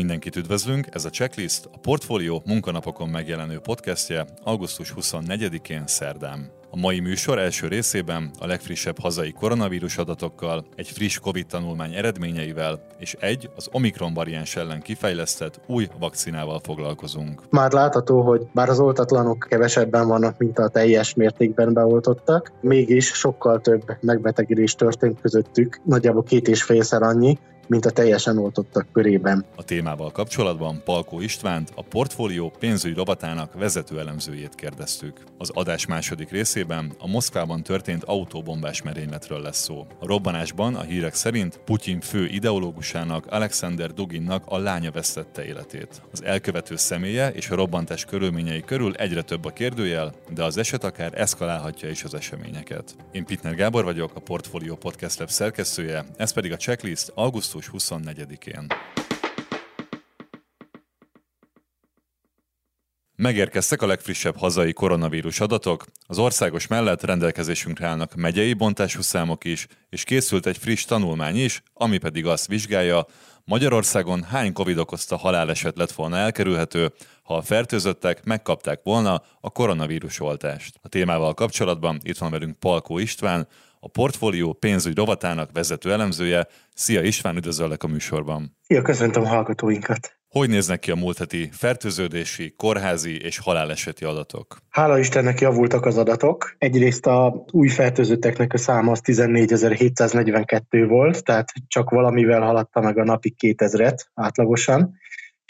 Mindenkit üdvözlünk, ez a Checklist, a Portfolio munkanapokon megjelenő podcastje augusztus 24-én szerdán. A mai műsor első részében a legfrissebb hazai koronavírus adatokkal, egy friss COVID tanulmány eredményeivel és egy az Omikron variáns ellen kifejlesztett új vakcinával foglalkozunk. Már látható, hogy bár az oltatlanok kevesebben vannak, mint a teljes mértékben beoltottak, mégis sokkal több megbetegedés történt közöttük, nagyjából két és félszer annyi, mint a teljesen oltottak körében. A témával kapcsolatban Palkó Istvánt, a portfólió pénzügyi robotának vezető elemzőjét kérdeztük. Az adás második részében a Moszkvában történt autóbombás merényletről lesz szó. A robbanásban a hírek szerint Putyin fő ideológusának Alexander Duginnak a lánya vesztette életét. Az elkövető személye és a robbantás körülményei körül egyre több a kérdőjel, de az eset akár eszkalálhatja is az eseményeket. Én Pitner Gábor vagyok, a Portfolio Podcast Lab szerkesztője, ez pedig a checklist augusztus augusztus 24-én. Megérkeztek a legfrissebb hazai koronavírus adatok, az országos mellett rendelkezésünkre állnak megyei bontású számok is, és készült egy friss tanulmány is, ami pedig azt vizsgálja, Magyarországon hány Covid okozta haláleset lett volna elkerülhető, ha a fertőzöttek megkapták volna a koronavírus oltást. A témával kapcsolatban itt van velünk Palkó István, a portfólió pénzügy rovatának vezető elemzője. Szia István, üdvözöllek a műsorban. Szia, köszöntöm a hallgatóinkat. Hogy néznek ki a múlt heti fertőződési, kórházi és haláleseti adatok? Hála Istennek javultak az adatok. Egyrészt a új fertőzötteknek a száma az 14.742 volt, tehát csak valamivel haladta meg a napi 2000-et átlagosan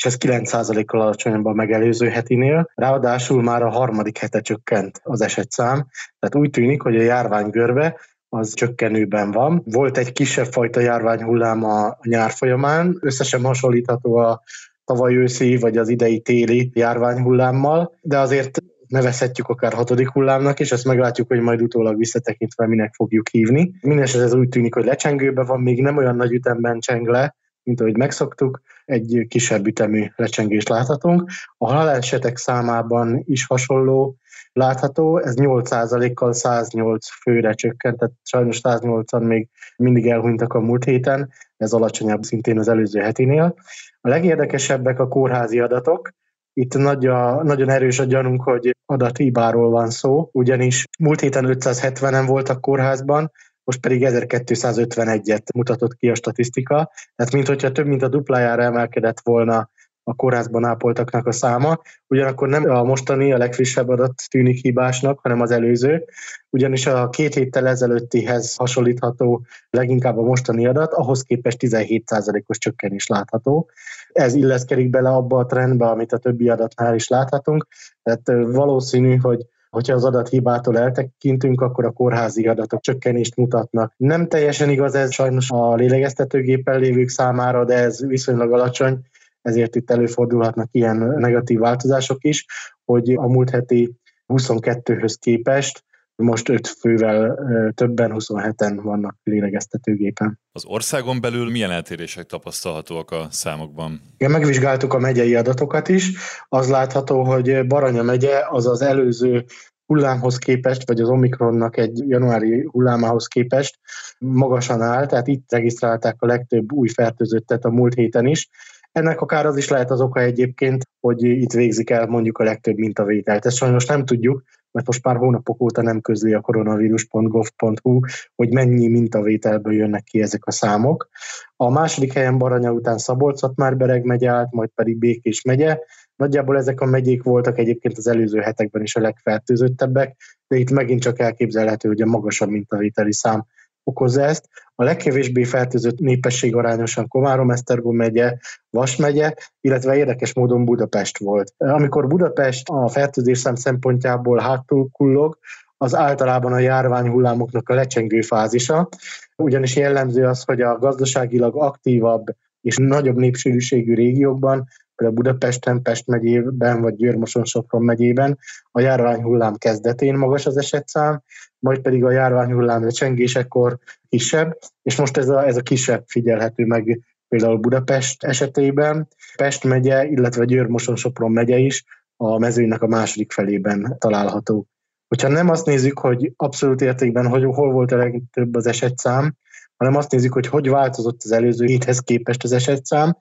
és ez 9%-kal alacsonyabb a megelőző hetinél. Ráadásul már a harmadik hete csökkent az esetszám, tehát úgy tűnik, hogy a járványgörbe az csökkenőben van. Volt egy kisebb fajta járványhullám a nyár folyamán, összesen hasonlítható a tavaly őszi vagy az idei téli járványhullámmal, de azért nevezhetjük akár hatodik hullámnak, és ezt meglátjuk, hogy majd utólag visszatekintve minek fogjuk hívni. Mindenesetre ez úgy tűnik, hogy lecsengőben van, még nem olyan nagy ütemben cseng le, mint ahogy megszoktuk, egy kisebb ütemű lecsengést láthatunk. A halálesetek számában is hasonló látható, ez 8%-kal 108 főre csökkent, tehát sajnos 108-an még mindig elhunytak a múlt héten, ez alacsonyabb szintén az előző hetinél. A legérdekesebbek a kórházi adatok, itt nagy a, nagyon erős a gyanunk, hogy adathibáról van szó, ugyanis múlt héten 570-en voltak kórházban, most pedig 1251-et mutatott ki a statisztika, tehát mint hogyha több mint a duplájára emelkedett volna a kórházban ápoltaknak a száma, ugyanakkor nem a mostani, a legfrissebb adat tűnik hibásnak, hanem az előző, ugyanis a két héttel ezelőttihez hasonlítható leginkább a mostani adat, ahhoz képest 17%-os csökkenés látható. Ez illeszkedik bele abba a trendbe, amit a többi adatnál is láthatunk, tehát valószínű, hogy Hogyha az adathibától eltekintünk, akkor a kórházi adatok csökkenést mutatnak. Nem teljesen igaz ez sajnos a lélegeztetőgéppel lévők számára, de ez viszonylag alacsony, ezért itt előfordulhatnak ilyen negatív változások is, hogy a múlt heti 22-höz képest most 5 fővel többen, 27-en vannak lélegeztetőgépen. Az országon belül milyen eltérések tapasztalhatóak a számokban? Igen, megvizsgáltuk a megyei adatokat is. Az látható, hogy Baranya megye az az előző hullámhoz képest, vagy az Omikronnak egy januári hullámához képest magasan áll, tehát itt regisztrálták a legtöbb új fertőzöttet a múlt héten is. Ennek akár az is lehet az oka egyébként, hogy itt végzik el mondjuk a legtöbb mintavételt. Ezt sajnos nem tudjuk, mert most már hónapok óta nem közli a koronavírus.gov.hu, hogy mennyi mintavételből jönnek ki ezek a számok. A második helyen Baranya után Szabolcs-Szatmár-Bereg megye állt, majd pedig Békés megye. Nagyjából ezek a megyék voltak egyébként az előző hetekben is a legfertőzöttebbek, de itt megint csak elképzelhető, hogy a magasabb mintavételi szám okozza ezt. A legkevésbé fertőzött népesség arányosan Komárom, Esztergom megye, Vas megye, illetve érdekes módon Budapest volt. Amikor Budapest a fertőzésszám szempontjából hátul kullog, az általában a járványhullámoknak a lecsengő fázisa, ugyanis jellemző az, hogy a gazdaságilag aktívabb és nagyobb népsűrűségű régiókban például Budapesten, Pest megyében, vagy Győr-Moson-Sopron megyében a járványhullám kezdetén magas az esetszám, majd pedig a járványhullám csengésekor kisebb, és most ez a, ez a kisebb figyelhető meg például Budapest esetében, Pest megye, illetve Győr-Moson-Sopron megye is a mezőnek a második felében található. Hogyha nem azt nézzük, hogy abszolút értékben hogy, hol volt a legtöbb az esetszám, hanem azt nézzük, hogy hogy változott az előző héthez képest az esetszám,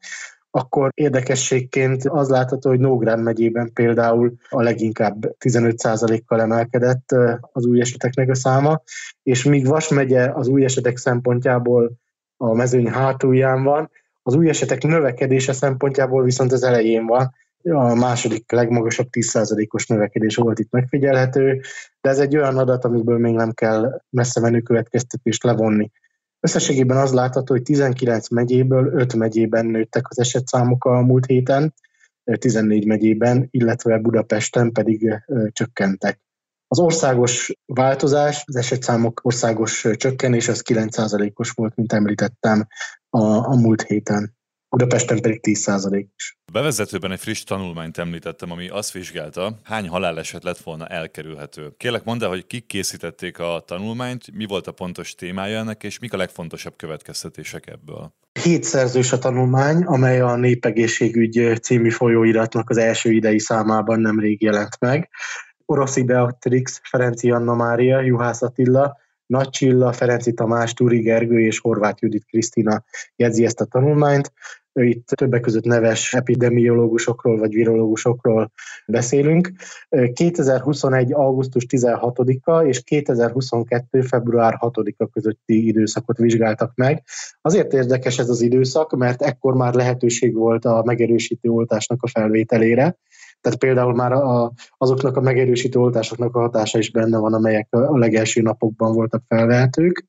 akkor érdekességként az látható, hogy Nógrád megyében például a leginkább 15%-kal emelkedett az új eseteknek a száma, és míg Vas megye az új esetek szempontjából a mezőny hátulján van, az új esetek növekedése szempontjából viszont az elején van, a második legmagasabb 10%-os növekedés volt itt megfigyelhető, de ez egy olyan adat, amiből még nem kell messze menő következtetést levonni. Összességében az látható, hogy 19 megyéből 5 megyében nőttek az esetszámok a múlt héten, 14 megyében, illetve Budapesten pedig csökkentek. Az országos változás, az esetszámok országos csökkenés, az 9%-os volt, mint említettem a, a múlt héten. Budapesten pedig 10%-os. Bevezetőben egy friss tanulmányt említettem, ami azt vizsgálta, hány haláleset lett volna elkerülhető. Kérlek mondd el, hogy kik készítették a tanulmányt, mi volt a pontos témája ennek, és mik a legfontosabb következtetések ebből? Hétszerzős a tanulmány, amely a Népegészségügy című folyóiratnak az első idei számában nemrég jelent meg. Oroszi Beatrix, Ferenci Anna Mária, Juhász Attila, nagy Csilla, Ferenci Tamás, Turi Gergő és Horváth Judit Krisztina jegyzi ezt a tanulmányt. Itt többek között neves epidemiológusokról vagy virológusokról beszélünk. 2021. augusztus 16-a és 2022. február 6-a közötti időszakot vizsgáltak meg. Azért érdekes ez az időszak, mert ekkor már lehetőség volt a megerősítő oltásnak a felvételére, tehát például már a, azoknak a megerősítő oltásoknak a hatása is benne van, amelyek a legelső napokban voltak felvehetők,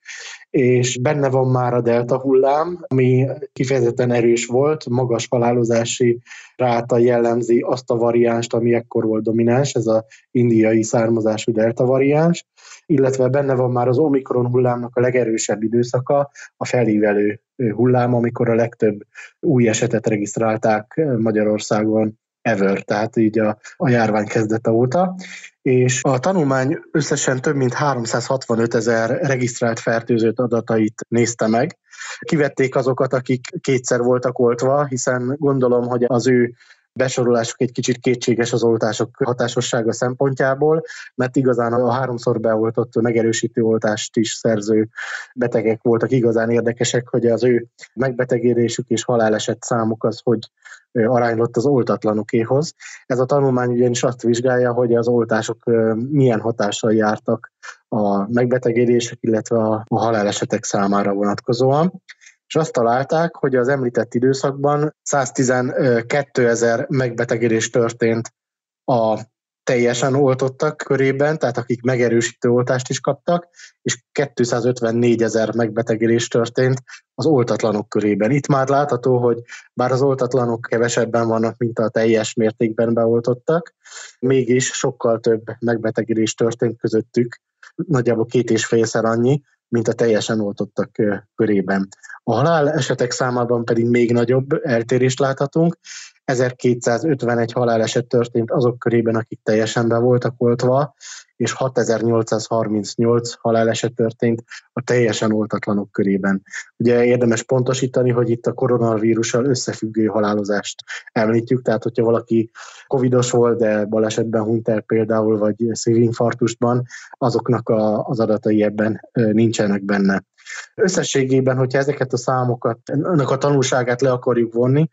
és benne van már a delta hullám, ami kifejezetten erős volt, magas halálozási ráta jellemzi azt a variánst, ami ekkor volt domináns, ez az indiai származású delta variáns, illetve benne van már az omikron hullámnak a legerősebb időszaka, a felívelő hullám, amikor a legtöbb új esetet regisztrálták Magyarországon ever, tehát így a, a járvány kezdete óta, és a tanulmány összesen több mint 365 ezer regisztrált fertőzött adatait nézte meg. Kivették azokat, akik kétszer voltak oltva, hiszen gondolom, hogy az ő besorolásuk egy kicsit kétséges az oltások hatásossága szempontjából, mert igazán a háromszor beoltott megerősítő oltást is szerző betegek voltak igazán érdekesek, hogy az ő megbetegedésük és haláleset számuk az, hogy aránylott az oltatlanokéhoz. Ez a tanulmány ugyanis azt vizsgálja, hogy az oltások milyen hatással jártak a megbetegedések, illetve a halálesetek számára vonatkozóan és azt találták, hogy az említett időszakban 112 ezer megbetegedés történt a teljesen oltottak körében, tehát akik megerősítő oltást is kaptak, és 254 ezer megbetegedés történt az oltatlanok körében. Itt már látható, hogy bár az oltatlanok kevesebben vannak, mint a teljes mértékben beoltottak, mégis sokkal több megbetegedés történt közöttük, nagyjából két és félszer annyi, mint a teljesen oltottak körében. A halál esetek számában pedig még nagyobb eltérést láthatunk. 1251 haláleset történt azok körében, akik teljesen be voltak oltva, és 6838 haláleset történt a teljesen oltatlanok körében. Ugye érdemes pontosítani, hogy itt a koronavírussal összefüggő halálozást említjük, tehát hogyha valaki covidos volt, de balesetben hunyt el például, vagy szívinfarktustban, azoknak a, az adatai ebben nincsenek benne. Összességében, hogyha ezeket a számokat, ennek a tanulságát le akarjuk vonni,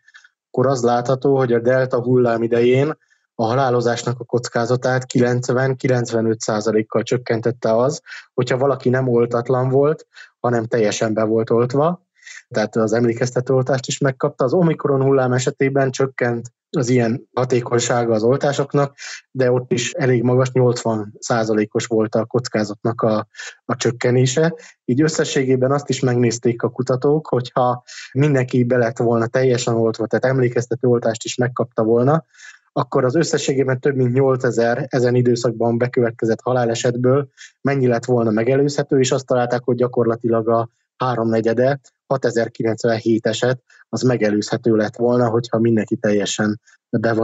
akkor az látható, hogy a delta hullám idején a halálozásnak a kockázatát 90-95%-kal csökkentette az, hogyha valaki nem oltatlan volt, hanem teljesen be volt oltva, tehát az emlékeztető oltást is megkapta. Az omikron hullám esetében csökkent az ilyen hatékonysága az oltásoknak, de ott is elég magas, 80%-os volt a kockázatnak a, a csökkenése. Így összességében azt is megnézték a kutatók, hogyha mindenki be lett volna teljesen oltva, tehát emlékeztető oltást is megkapta volna, akkor az összességében több mint 8000 ezen időszakban bekövetkezett halálesetből mennyi lett volna megelőzhető, és azt találták, hogy gyakorlatilag a háromnegyede, 6097 eset, az megelőzhető lett volna, hogyha mindenki teljesen be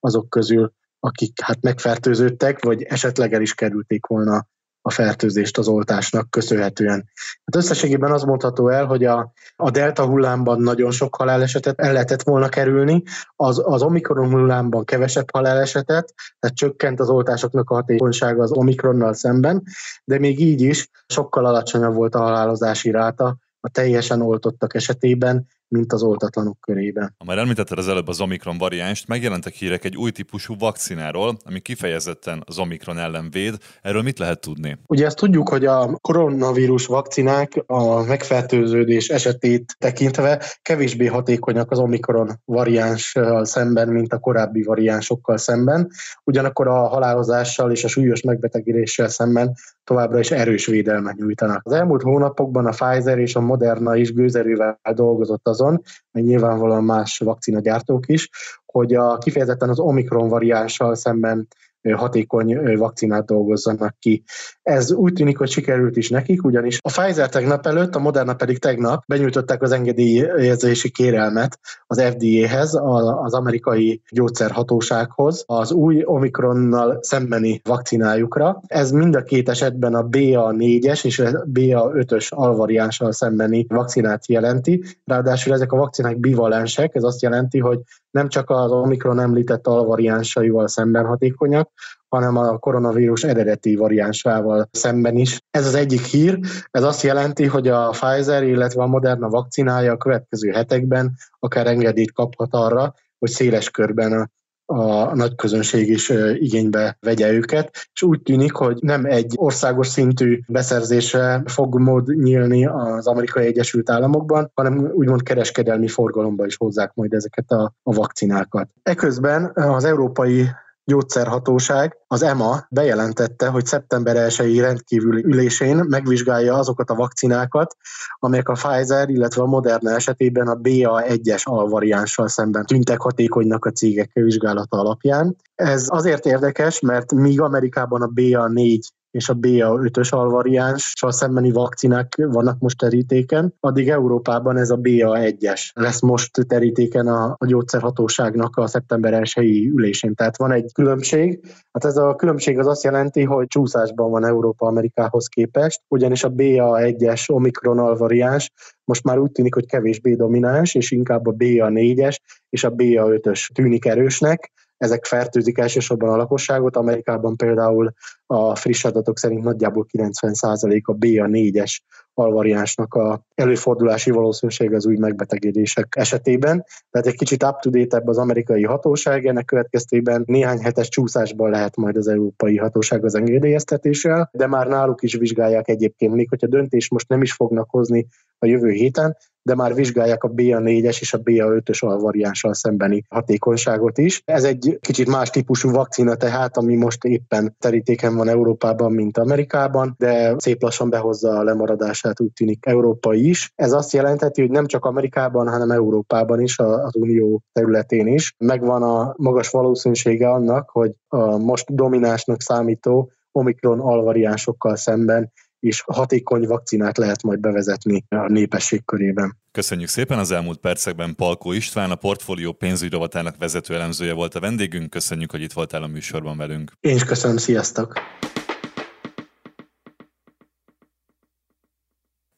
azok közül, akik hát megfertőződtek, vagy esetleg el is kerülték volna a fertőzést az oltásnak köszönhetően. Hát összességében az mondható el, hogy a, a delta hullámban nagyon sok halálesetet el lehetett volna kerülni, az, az omikron hullámban kevesebb halálesetet, tehát csökkent az oltásoknak a hatékonysága az omikronnal szemben, de még így is sokkal alacsonyabb volt a halálozási ráta a teljesen oltottak esetében, mint az oltatlanok körében. Ha már említetted az előbb az Omikron variánst, megjelentek hírek egy új típusú vakcináról, ami kifejezetten az Omikron ellen véd. Erről mit lehet tudni? Ugye ezt tudjuk, hogy a koronavírus vakcinák a megfertőződés esetét tekintve kevésbé hatékonyak az Omikron variánssal szemben, mint a korábbi variánsokkal szemben. Ugyanakkor a halálozással és a súlyos megbetegedéssel szemben továbbra is erős védelmet nyújtanak. Az elmúlt hónapokban a Pfizer és a Moderna is gőzerővel dolgozott azon, meg nyilvánvalóan más vakcinagyártók is, hogy a kifejezetten az Omikron variánssal szemben hatékony vakcinát dolgozzanak ki. Ez úgy tűnik, hogy sikerült is nekik, ugyanis a Pfizer tegnap előtt, a Moderna pedig tegnap benyújtották az engedélyezési kérelmet az FDA-hez, az amerikai gyógyszerhatósághoz, az új Omikronnal szembeni vakcinájukra. Ez mind a két esetben a BA4-es és a BA5-ös alvariánssal szembeni vakcinát jelenti. Ráadásul ezek a vakcinák bivalensek, ez azt jelenti, hogy nem csak az Omikron említett alvariánsaival szemben hatékonyak, hanem a koronavírus eredeti variánsával szemben is. Ez az egyik hír, ez azt jelenti, hogy a Pfizer, illetve a Moderna vakcinája a következő hetekben akár engedélyt kaphat arra, hogy széles körben a nagy közönség is igénybe vegye őket, és úgy tűnik, hogy nem egy országos szintű beszerzésre fog mód nyílni az amerikai Egyesült Államokban, hanem úgymond kereskedelmi forgalomba is hozzák majd ezeket a, a vakcinákat. Eközben az európai gyógyszerhatóság, az EMA bejelentette, hogy szeptember 1 rendkívüli ülésén megvizsgálja azokat a vakcinákat, amelyek a Pfizer, illetve a Moderna esetében a BA1-es alvariánssal szemben tűntek hatékonynak a cégek vizsgálata alapján. Ez azért érdekes, mert míg Amerikában a BA4 és a BA5-ös alvariánssal szembeni vakcinák vannak most terítéken, addig Európában ez a BA1-es lesz most terítéken a, a gyógyszerhatóságnak a szeptember 1 ülésén. Tehát van egy különbség. Hát ez a különbség az azt jelenti, hogy csúszásban van Európa Amerikához képest, ugyanis a BA1-es Omikron alvariáns most már úgy tűnik, hogy kevésbé domináns, és inkább a BA4-es és a BA5-ös tűnik erősnek, ezek fertőzik elsősorban a lakosságot. Amerikában például a friss adatok szerint nagyjából 90% a BA4-es alvariánsnak a előfordulási valószínűség az új megbetegedések esetében. Tehát egy kicsit up to date az amerikai hatóság, ennek következtében néhány hetes csúszásban lehet majd az európai hatóság az engedélyeztetéssel, de már náluk is vizsgálják egyébként, még hogyha döntés most nem is fognak hozni a jövő héten, de már vizsgálják a BA4-es és a BA5-ös alvariánssal szembeni hatékonyságot is. Ez egy kicsit más típusú vakcina tehát, ami most éppen terítéken van Európában, mint Amerikában, de szép lassan behozza a lemaradását, úgy tűnik Európa is. Ez azt jelenteti, hogy nem csak Amerikában, hanem Európában is, az Unió területén is megvan a magas valószínűsége annak, hogy a most dominánsnak számító Omikron alvariánsokkal szemben és hatékony vakcinát lehet majd bevezetni a népesség körében. Köszönjük szépen az elmúlt percekben Palkó István, a portfólió pénzügyrovatának vezető elemzője volt a vendégünk. Köszönjük, hogy itt voltál a műsorban velünk. Én is köszönöm, sziasztok!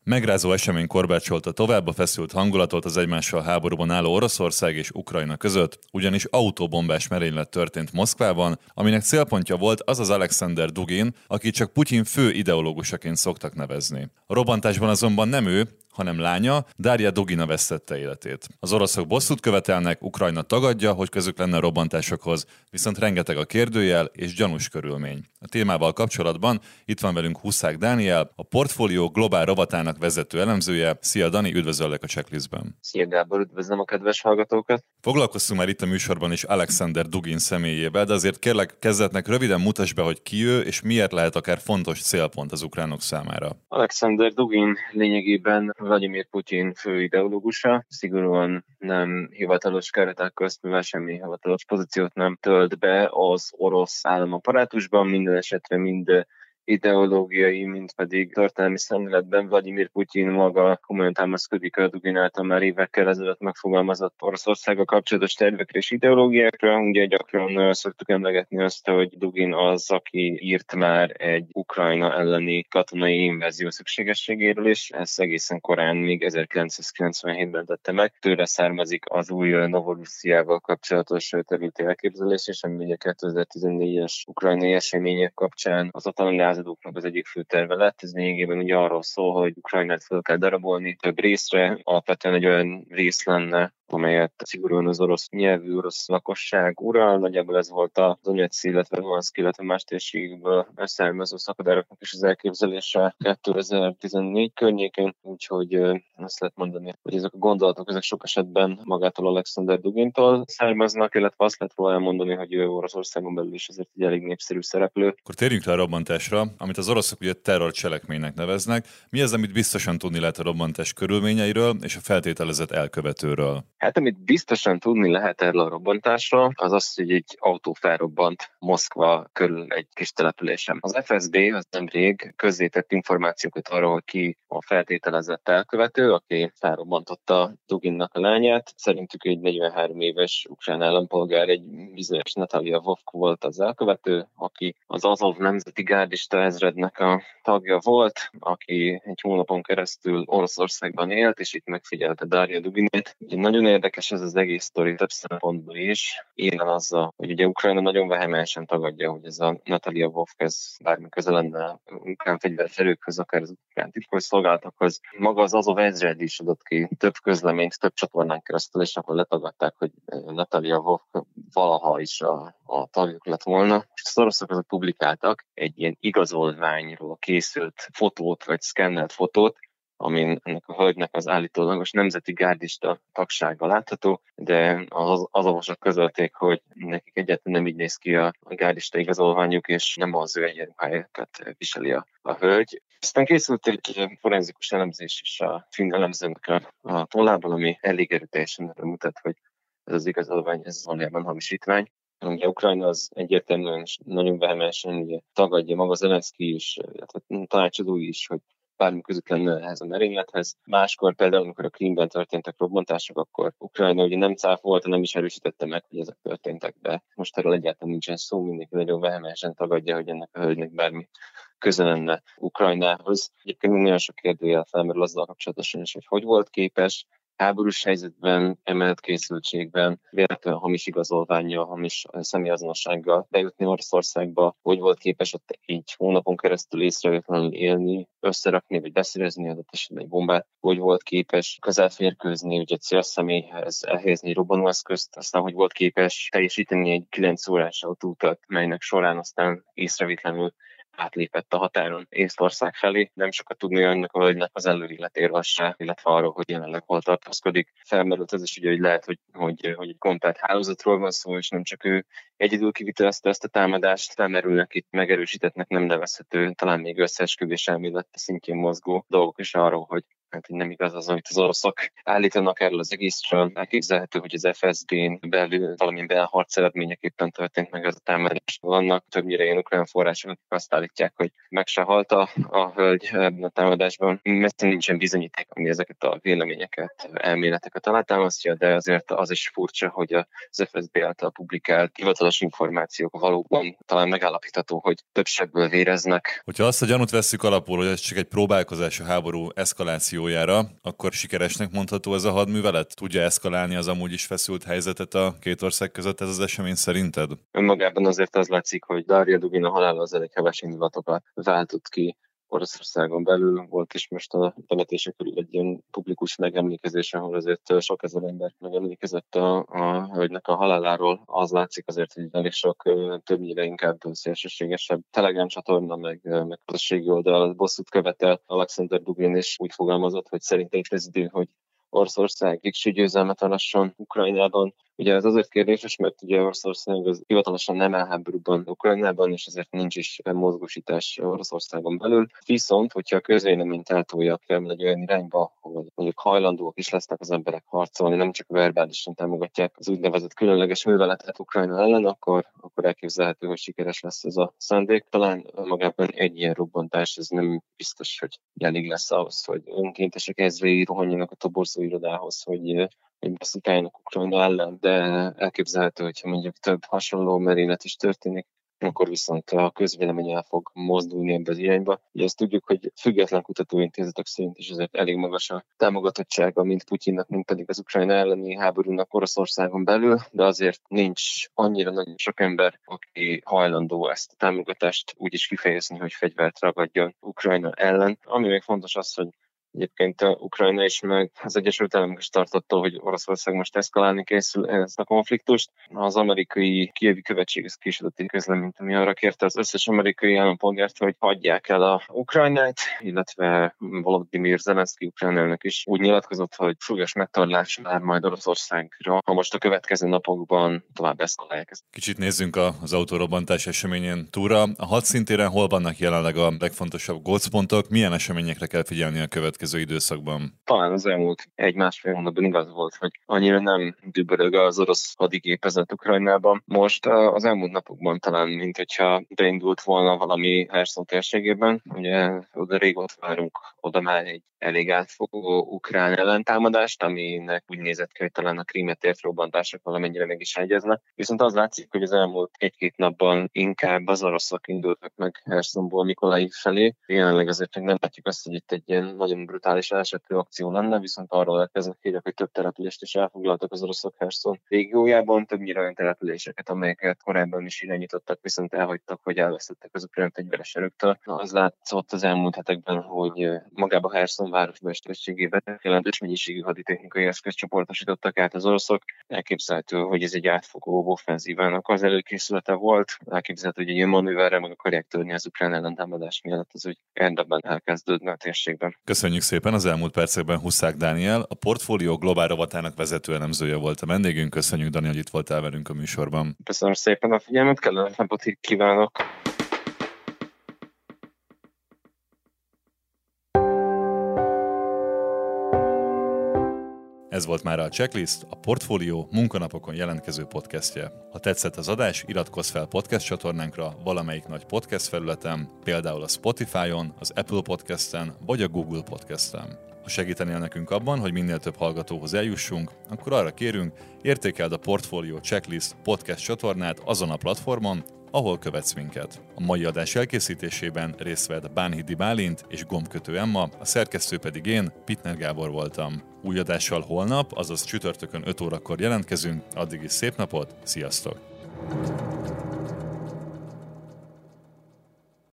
Megrázó esemény korbácsolta tovább a feszült hangulatot az egymással háborúban álló Oroszország és Ukrajna között, ugyanis autóbombás merénylet történt Moszkvában, aminek célpontja volt az az Alexander Dugin, aki csak Putyin fő ideológusaként szoktak nevezni. A robbantásban azonban nem ő, hanem lánya, Dária Dugina vesztette életét. Az oroszok bosszút követelnek, Ukrajna tagadja, hogy közük lenne robbantásokhoz, viszont rengeteg a kérdőjel és gyanús körülmény. A témával kapcsolatban itt van velünk Huszák Dániel, a portfólió globál rovatának vezető elemzője. Szia Dani, üdvözöllek a checklistben. Szia Gábor, üdvözlöm a kedves hallgatókat. Foglalkoztunk már itt a műsorban is Alexander Dugin személyével, de azért kérlek kezdetnek röviden mutass be, hogy ki ő, és miért lehet akár fontos célpont az ukránok számára. Alexander Dugin lényegében Vladimir Putyin fő ideológusa, szigorúan nem hivatalos keretek közt, mivel semmi hivatalos pozíciót nem tölt be az orosz államaparátusban, minden esetre mind ideológiai, mint pedig történelmi szemléletben Vladimir Putyin maga komolyan támaszkodik a Dugin már évekkel ezelőtt megfogalmazott Oroszországgal kapcsolatos tervekre és ideológiákra. Ugye gyakran szoktuk emlegetni azt, hogy Dugin az, aki írt már egy Ukrajna elleni katonai invázió szükségességéről, és ez egészen korán, még 1997-ben tette meg. Tőle származik az új Novorussziával kapcsolatos területi elképzelés, és ami ugye 2014-es ukrajnai események kapcsán az atalmi lázadóknak az egyik fő terve lett. Ez lényegében ugye arról szól, hogy Ukrajnát fel kell darabolni több részre, alapvetően egy olyan rész lenne, amelyet szigorúan az orosz nyelvű orosz lakosság ural. Nagyjából ez volt a Donetsz, illetve Luhansk, illetve más térségből származó szakadároknak is az elképzelése 2014 környékén, úgyhogy azt lehet mondani, hogy ezek a gondolatok ezek sok esetben magától Alexander Dugintól származnak, illetve azt lehet róla elmondani, hogy ő Oroszországon belül is azért egy elég népszerű szereplő. Akkor térjünk rá a robbantásra, amit az oroszok ugye terrorcselekménynek neveznek. Mi az, amit biztosan tudni lehet a robbantás körülményeiről és a feltételezett elkövetőről? Hát amit biztosan tudni lehet erről a robbantásról, az az, hogy egy autó felrobbant Moszkva körül egy kis településen. Az FSB az nemrég közzétett információkat arról, hogy ki a feltételezett elkövető, aki felrobbantotta Duginnak a lányát. Szerintük egy 43 éves ukrán állampolgár, egy bizonyos Natalia Vovk volt az elkövető, aki az Azov Nemzeti Gárdista ezrednek a tagja volt, aki egy hónapon keresztül Oroszországban élt, és itt megfigyelte Daria Duginét. Egy nagyon érdekes ez az egész sztori több szempontból is. Élen azzal, hogy ugye Ukrajna nagyon vehemensen tagadja, hogy ez a Natalia Vovk, ez bármi köze lenne ukrán fegyveres erőkhöz, akár az ukrán titkos szolgálatokhoz. Maga az Azov ezred is adott ki több közleményt, több csatornán keresztül, és akkor letagadták, hogy Natalia Vovk valaha is a, a tagjuk lett volna. És az oroszok azok publikáltak egy ilyen igazolványról készült fotót, vagy szkennelt fotót, amin ennek a hölgynek az állítólagos nemzeti gárdista tagsága látható, de az, az olvasók közölték, hogy nekik egyáltalán nem így néz ki a, gárdista igazolványuk, és nem az ő egyenruhájukat viseli a, a hölgy. Aztán készült egy forenzikus elemzés is a finn elemzőnek a, a tollából, ami elég erőteljesen mutat, hogy ez az igazolvány, ez valójában hamisítvány. Ugye Ukrajna az egyértelműen nagyon vehemensen ugye, tagadja maga Zelenszky is, illetve tanácsadó is, hogy bármi között lenne ehhez a merénylethez. Máskor például, amikor a Krímben történtek robbantások, akkor Ukrajna ugye nem cáfolta, nem is erősítette meg, hogy ezek történtek, de most erről egyáltalán nincsen szó, mindenki nagyon vehemensen tagadja, hogy ennek a hölgynek bármi köze lenne Ukrajnához. Egyébként nagyon sok kérdőjel felmerül azzal kapcsolatosan is, hogy hogy volt képes háborús helyzetben, emelt készültségben, véletlenül hamis igazolványa, hamis személyazonossággal bejutni Oroszországba, hogy volt képes ott egy hónapon keresztül észrevétlenül élni, összerakni vagy beszerezni adott esetben egy bombát, hogy volt képes közelférkőzni ugye célszemélyhez, elhelyezni egy robbanóeszközt, aztán hogy volt képes teljesíteni egy 9 órás autóutat, melynek során aztán észrevétlenül átlépett a határon Észtország felé. Nem sokat tudni ennek a hölgynek az előéletéről se, illetve arról, hogy jelenleg hol tartózkodik. Felmerült ez is ugye, hogy lehet, hogy, hogy, hogy egy komplet hálózatról van szó, és nem csak ő egyedül kivitelezte ezt a támadást. Felmerülnek itt megerősítettnek nem nevezhető, talán még összeesküvés elmélet szintjén mozgó dolgok is arról, hogy hát nem igaz az, amit az oroszok állítanak erről az egészről. Elképzelhető, hogy az FSB-n belül valamilyen belharc eredményeképpen történt meg ez a támadás. Vannak többnyire ilyen ukrán források, akik azt állítják, hogy meg se halt a, a hölgy ebben a támadásban. Messze nincsen bizonyíték, ami ezeket a véleményeket, elméleteket alátámasztja, de azért az is furcsa, hogy az FSB által publikált hivatalos információk valóban talán megállapítható, hogy több sebből véreznek. Hogyha azt a gyanút veszük alapul, hogy ez csak egy próbálkozás a háború eszkaláció akciójára, akkor sikeresnek mondható ez a hadművelet? Tudja eszkalálni az amúgy is feszült helyzetet a két ország között ez az esemény szerinted? Önmagában azért az látszik, hogy Daria Dugina halála az elég heves indulatokat váltott ki Oroszországon belül volt is most a temetések körül egy ilyen publikus megemlékezés, ahol azért sok ezer ember megemlékezett a, a hölgynek a haláláról. Az látszik azért, hogy elég sok többnyire inkább szélsőségesebb Telegram csatorna, meg, meg közösségi oldal bosszút követel. Alexander Dugin is úgy fogalmazott, hogy szerintem itt az idő, hogy Oroszország végső győzelmet arasson Ukrajnában, Ugye ez azért kérdéses, mert ugye Oroszország az hivatalosan nem elháborúban Ukrajnában, és ezért nincs is mozgósítás Oroszországon belül. Viszont, hogyha a közvéleményt eltolja Kreml egy olyan irányba, ahol mondjuk hajlandóak is lesznek az emberek harcolni, nem csak verbálisan támogatják az úgynevezett különleges műveletet Ukrajna ellen, akkor, akkor elképzelhető, hogy sikeres lesz ez a szándék. Talán magában egy ilyen robbantás, ez nem biztos, hogy elég lesz ahhoz, hogy önkéntesek ezrei rohanjanak a toborzó irodához, hogy hogy beszéljenek Ukrajna ellen, de elképzelhető, hogyha mondjuk több hasonló merénylet is történik, akkor viszont a közvélemény el fog mozdulni ebbe az irányba. Ugye azt tudjuk, hogy független kutatóintézetek szerint is ezért elég magas a támogatottsága, mint Putyinnak, mint pedig az Ukrajna elleni háborúnak Oroszországon belül, de azért nincs annyira nagyon sok ember, aki hajlandó ezt a támogatást úgy is kifejezni, hogy fegyvert ragadjon Ukrajna ellen. Ami még fontos az, hogy Egyébként a Ukrajna is, meg az Egyesült Államok is tartottól, hogy Oroszország most eszkalálni készül ezt a konfliktust. Az amerikai kievi követség ezt kisadott egy közleményt, ami arra kérte az összes amerikai állampolgárt, hogy hagyják el a Ukrajnát, illetve Volodymyr Zelenszky Ukrajnának is úgy nyilatkozott, hogy súlyos megtorlás már majd Oroszországra, ha most a következő napokban tovább eszkalálják ezt. Kicsit nézzünk az autórobbantás eseményén túra. A hadszintéren hol vannak jelenleg a legfontosabb gócpontok, milyen eseményekre kell figyelni a következő következő időszakban? Talán az elmúlt egy-másfél hónapban igaz volt, hogy annyira nem dübörög az orosz hadigépezet Ukrajnában. Most az elmúlt napokban talán, mint hogyha beindult volna valami Herszon térségében. Ugye oda régóta várunk oda már egy elég átfogó ukrán ellentámadást, aminek úgy nézett ki, hogy talán a krímet ért robbantások valamennyire meg is egyeznek. Viszont az látszik, hogy az elmúlt egy-két napban inkább az oroszok indultak meg Hersonból Mikolai felé. Jelenleg azért még nem látjuk azt, hogy itt egy ilyen nagyon brutális esetű akció lenne, viszont arról érkeznek hírek, hogy több települést is elfoglaltak az oroszok Herson régiójában, többnyire olyan településeket, amelyeket korábban is irányítottak, viszont elhagytak, hogy elvesztettek az ukrán fegyveres erőktől. Na, az látszott az elmúlt hetekben, hogy magába Herson városmesterségében jelentős mennyiségű haditechnikai eszközt csoportosítottak át az oroszok. Elképzelhető, hogy ez egy átfogó offenzívának az előkészülete volt. Elképzelhető, hogy egy ilyen manőverre meg akarják törni az ukrán ellentámadás miatt, az úgy érdemben elkezdődne a térségben. Köszönjük szépen az elmúlt percekben Huszák Dániel, a portfólió globál rovatának vezető elemzője volt a vendégünk. Köszönjük, Dani, hogy itt voltál velünk a műsorban. Köszönöm szépen a figyelmet, kellemes napot kívánok! Ez volt már a Checklist, a Portfólió munkanapokon jelentkező podcastje. Ha tetszett az adás, iratkozz fel podcast csatornánkra valamelyik nagy podcast felületen, például a Spotify-on, az Apple Podcast-en vagy a Google Podcast-en. Ha segítenél nekünk abban, hogy minél több hallgatóhoz eljussunk, akkor arra kérünk, értékeld a Portfolio Checklist podcast csatornát azon a platformon, ahol követsz minket. A mai adás elkészítésében részt vett Bánhidi Bálint és Gombkötő Emma, a szerkesztő pedig én, Pitner Gábor voltam. Új adással holnap, azaz csütörtökön 5 órakor jelentkezünk, addig is szép napot, sziasztok!